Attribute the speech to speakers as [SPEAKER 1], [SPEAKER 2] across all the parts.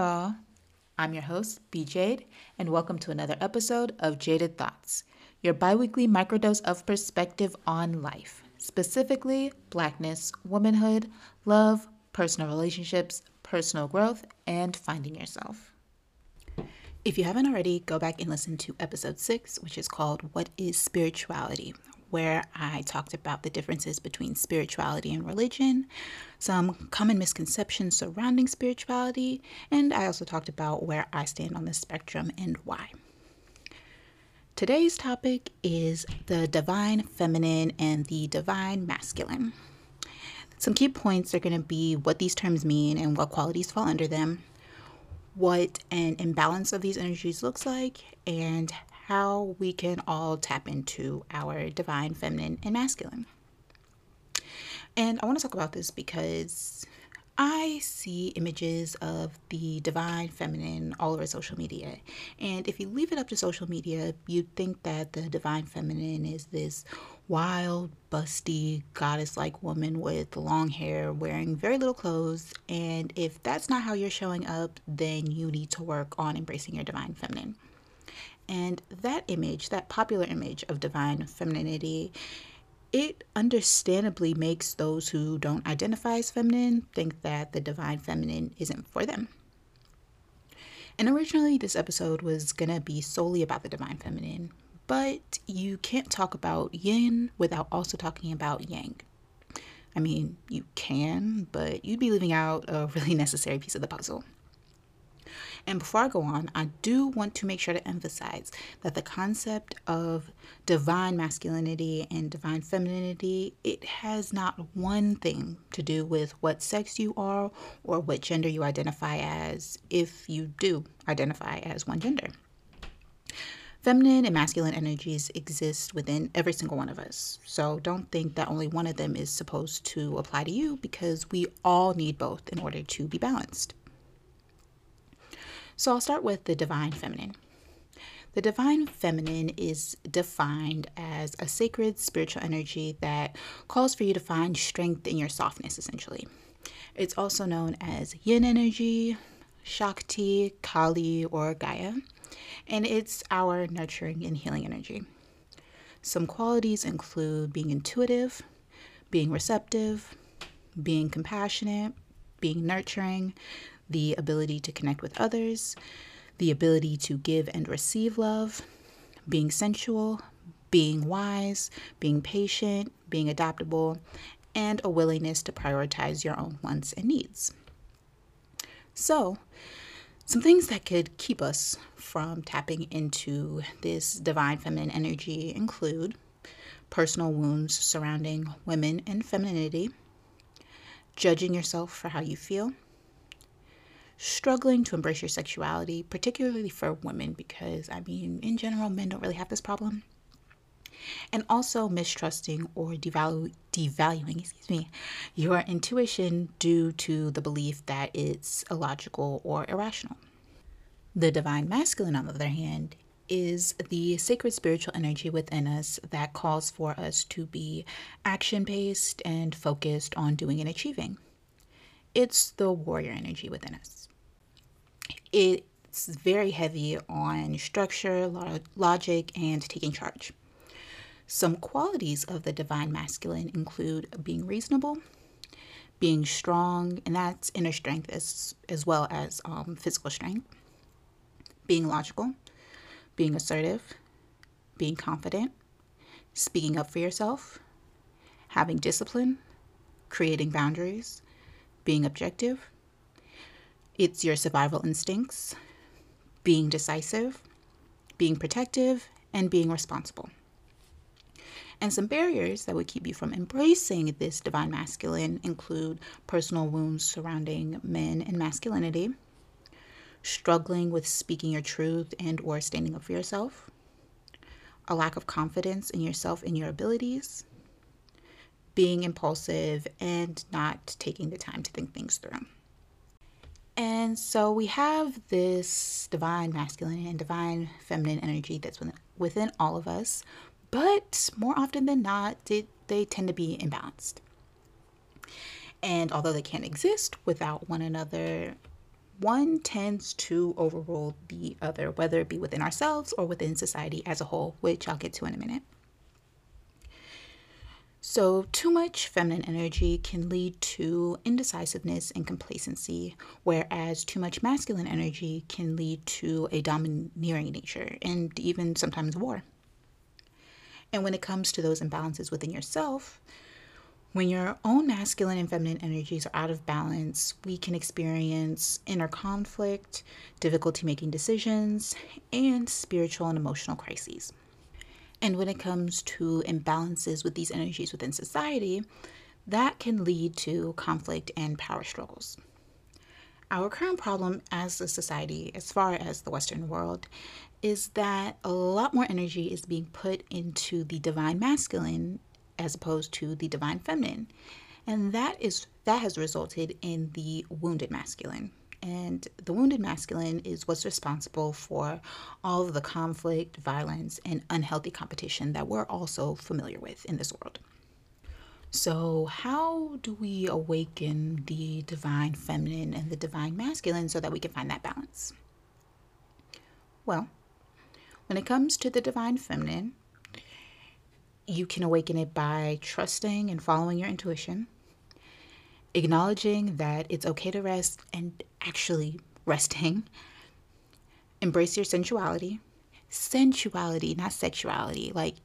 [SPEAKER 1] y'all. I'm your host, B Jade, and welcome to another episode of Jaded Thoughts, your bi weekly microdose of perspective on life, specifically blackness, womanhood, love, personal relationships, personal growth, and finding yourself. If you haven't already, go back and listen to episode six, which is called What is Spirituality? where I talked about the differences between spirituality and religion, some common misconceptions surrounding spirituality, and I also talked about where I stand on the spectrum and why. Today's topic is the divine feminine and the divine masculine. Some key points are going to be what these terms mean and what qualities fall under them, what an imbalance of these energies looks like, and how we can all tap into our divine feminine and masculine. And I want to talk about this because I see images of the divine feminine all over social media. And if you leave it up to social media, you'd think that the divine feminine is this wild, busty, goddess like woman with long hair wearing very little clothes. And if that's not how you're showing up, then you need to work on embracing your divine feminine. And that image, that popular image of divine femininity, it understandably makes those who don't identify as feminine think that the divine feminine isn't for them. And originally, this episode was to be solely about the divine feminine, but you can't talk about yin without also talking about yang. I mean, you can, but you'd be leaving out a really necessary piece of the puzzle. And before I go on, I do want to make sure to emphasize that the concept of divine masculinity and divine femininity, it has not one thing to do with what sex you are or what gender you identify as if you do identify as one gender. Feminine and masculine energies exist within every single one of us. So don't think that only one of them is supposed to apply to you because we all need both in order to be balanced. So I'll start with the divine feminine. The divine feminine is defined as a sacred spiritual energy that calls for you to find strength in your softness, essentially. It's also known as yin energy, Shakti, Kali, or Gaia, and it's our nurturing and healing energy. Some qualities include being intuitive, being receptive, being compassionate, being nurturing, the ability to connect with others, the ability to give and receive love, being sensual, being wise, being patient, being adaptable, and a willingness to prioritize your own wants and needs. So, some things that could keep us from tapping into this divine feminine energy include personal wounds surrounding women and femininity, judging yourself for how you feel, struggling to embrace your sexuality, particularly for women, because I mean, in general, men don't really have this problem. And also mistrusting or devalu- devaluing, excuse me, your intuition due to the belief that it's illogical or irrational. The divine masculine, on the other hand, is the sacred spiritual energy within us that calls for us to be action based and focused on doing and achieving. It's the warrior energy within us. It's very heavy on structure, logic, and taking charge. Some qualities of the divine masculine include being reasonable, being strong, and that's inner strength as, as well as um, physical strength, being logical, being assertive, being confident, speaking up for yourself, having discipline, creating boundaries, being objective, it's your survival instincts, being decisive, being protective, and being responsible. And some barriers that would keep you from embracing this divine masculine include personal wounds surrounding men and masculinity, struggling with speaking your truth and or standing up for yourself, a lack of confidence in yourself and your abilities, being impulsive and not taking the time to think things through. And so we have this divine masculine and divine feminine energy that's within all of us, but more often than not, they, they tend to be imbalanced. And although they can't exist without one another, one tends to overrule the other, whether it be within ourselves or within society as a whole, which I'll get to in a minute. So, too much feminine energy can lead to indecisiveness and complacency, whereas too much masculine energy can lead to a domineering nature and even sometimes war. And when it comes to those imbalances within yourself, when your own masculine and feminine energies are out of balance, we can experience inner conflict, difficulty making decisions, and spiritual and emotional crises. And when it comes to imbalances with these energies within society, that can lead to conflict and power struggles. Our current problem as a society, as far as the Western world, is that a lot more energy is being put into the divine masculine as opposed to the divine feminine. And that is that has resulted in the wounded masculine. And the wounded masculine is what's responsible for all of the conflict, violence, and unhealthy competition that we're also familiar with in this world. So, how do we awaken the divine feminine and the divine masculine so that we can find that balance? Well, when it comes to the divine feminine, you can awaken it by trusting and following your intuition, acknowledging that it's okay to rest and actually resting. Embrace your sensuality. Sensuality, not sexuality. Like,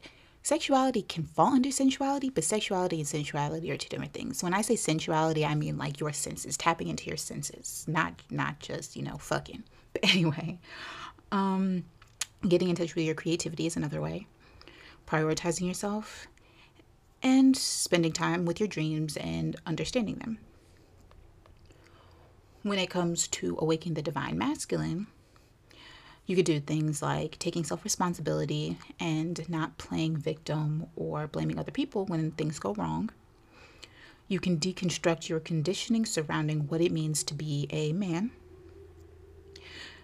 [SPEAKER 1] sexuality can fall under sensuality, but sexuality and sensuality are two different things. When I say sensuality, I mean like your senses, tapping into your senses, not not just, you know, fucking. But anyway, um getting in touch with your creativity is another way. Prioritizing yourself and spending time with your dreams and understanding them. When it comes to awakening the divine masculine, you could do things like taking self responsibility and not playing victim or blaming other people when things go wrong. You can deconstruct your conditioning surrounding what it means to be a man.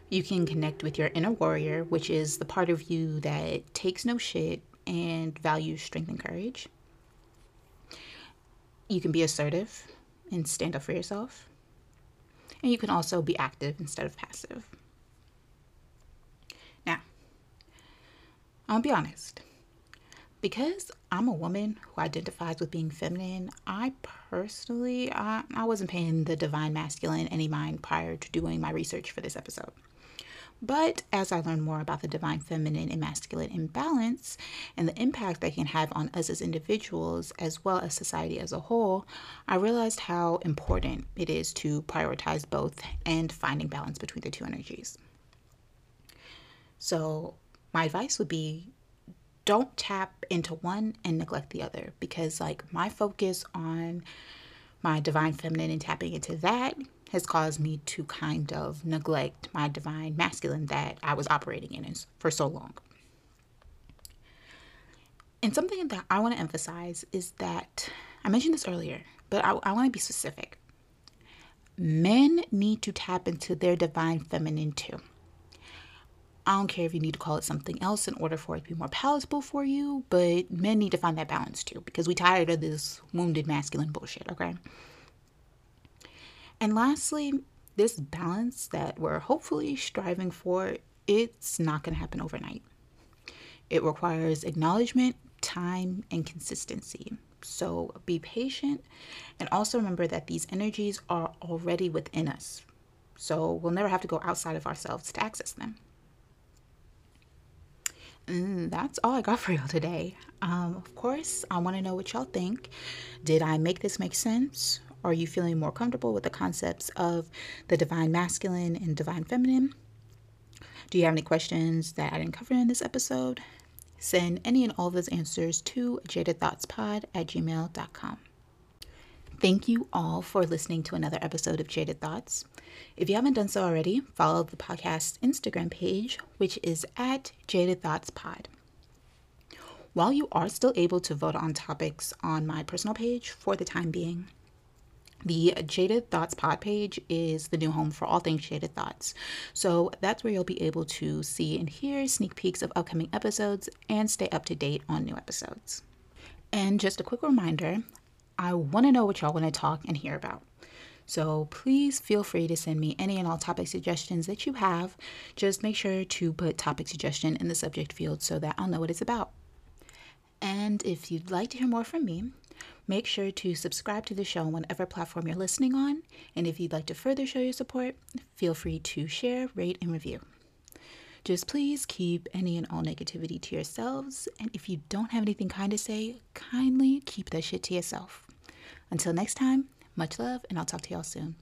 [SPEAKER 1] You can connect with your inner warrior, which is the part of you that takes no shit and values strength and courage. You can be assertive and stand up for yourself. And you can also be active instead of passive. Now, I'll be honest. Because I'm a woman who identifies with being feminine, I personally I, I wasn't paying the divine masculine any mind prior to doing my research for this episode. But as I learned more about the divine feminine and masculine imbalance and the impact they can have on us as individuals as well as society as a whole, I realized how important it is to prioritize both and finding balance between the two energies. So, my advice would be don't tap into one and neglect the other because, like, my focus on my divine feminine and tapping into that has caused me to kind of neglect my divine masculine that I was operating in for so long. And something that I want to emphasize is that I mentioned this earlier, but I, I want to be specific. Men need to tap into their divine feminine too. I don't care if you need to call it something else in order for it to be more palatable for you, but men need to find that balance too because we tired of this wounded masculine bullshit, okay? And lastly, this balance that we're hopefully striving for, it's not going to happen overnight. It requires acknowledgement, time, and consistency. So be patient and also remember that these energies are already within us. So we'll never have to go outside of ourselves to access them. And that's all I got for y'all today. Um, of course, I want to know what y'all think. Did I make this make sense? Are you feeling more comfortable with the concepts of the divine masculine and divine feminine? Do you have any questions that I didn't cover in this episode? Send any and all of those answers to jadedthoughtspod at gmail.com. Thank you all for listening to another episode of Jaded Thoughts. If you haven't done so already, follow the podcast's Instagram page, which is at Jaded Thoughts Pod. While you are still able to vote on topics on my personal page for the time being, the Jaded Thoughts pod page is the new home for all things Jaded Thoughts. So that's where you'll be able to see and hear sneak peeks of upcoming episodes and stay up to date on new episodes. And just a quick reminder I want to know what y'all want to talk and hear about. So please feel free to send me any and all topic suggestions that you have. Just make sure to put topic suggestion in the subject field so that I'll know what it's about. And if you'd like to hear more from me, make sure to subscribe to the show on whatever platform you're listening on. And if you'd like to further show your support, feel free to share, rate, and review. Just please keep any and all negativity to yourselves. And if you don't have anything kind to say, kindly keep that shit to yourself. Until next time, much love, and I'll talk to y'all soon.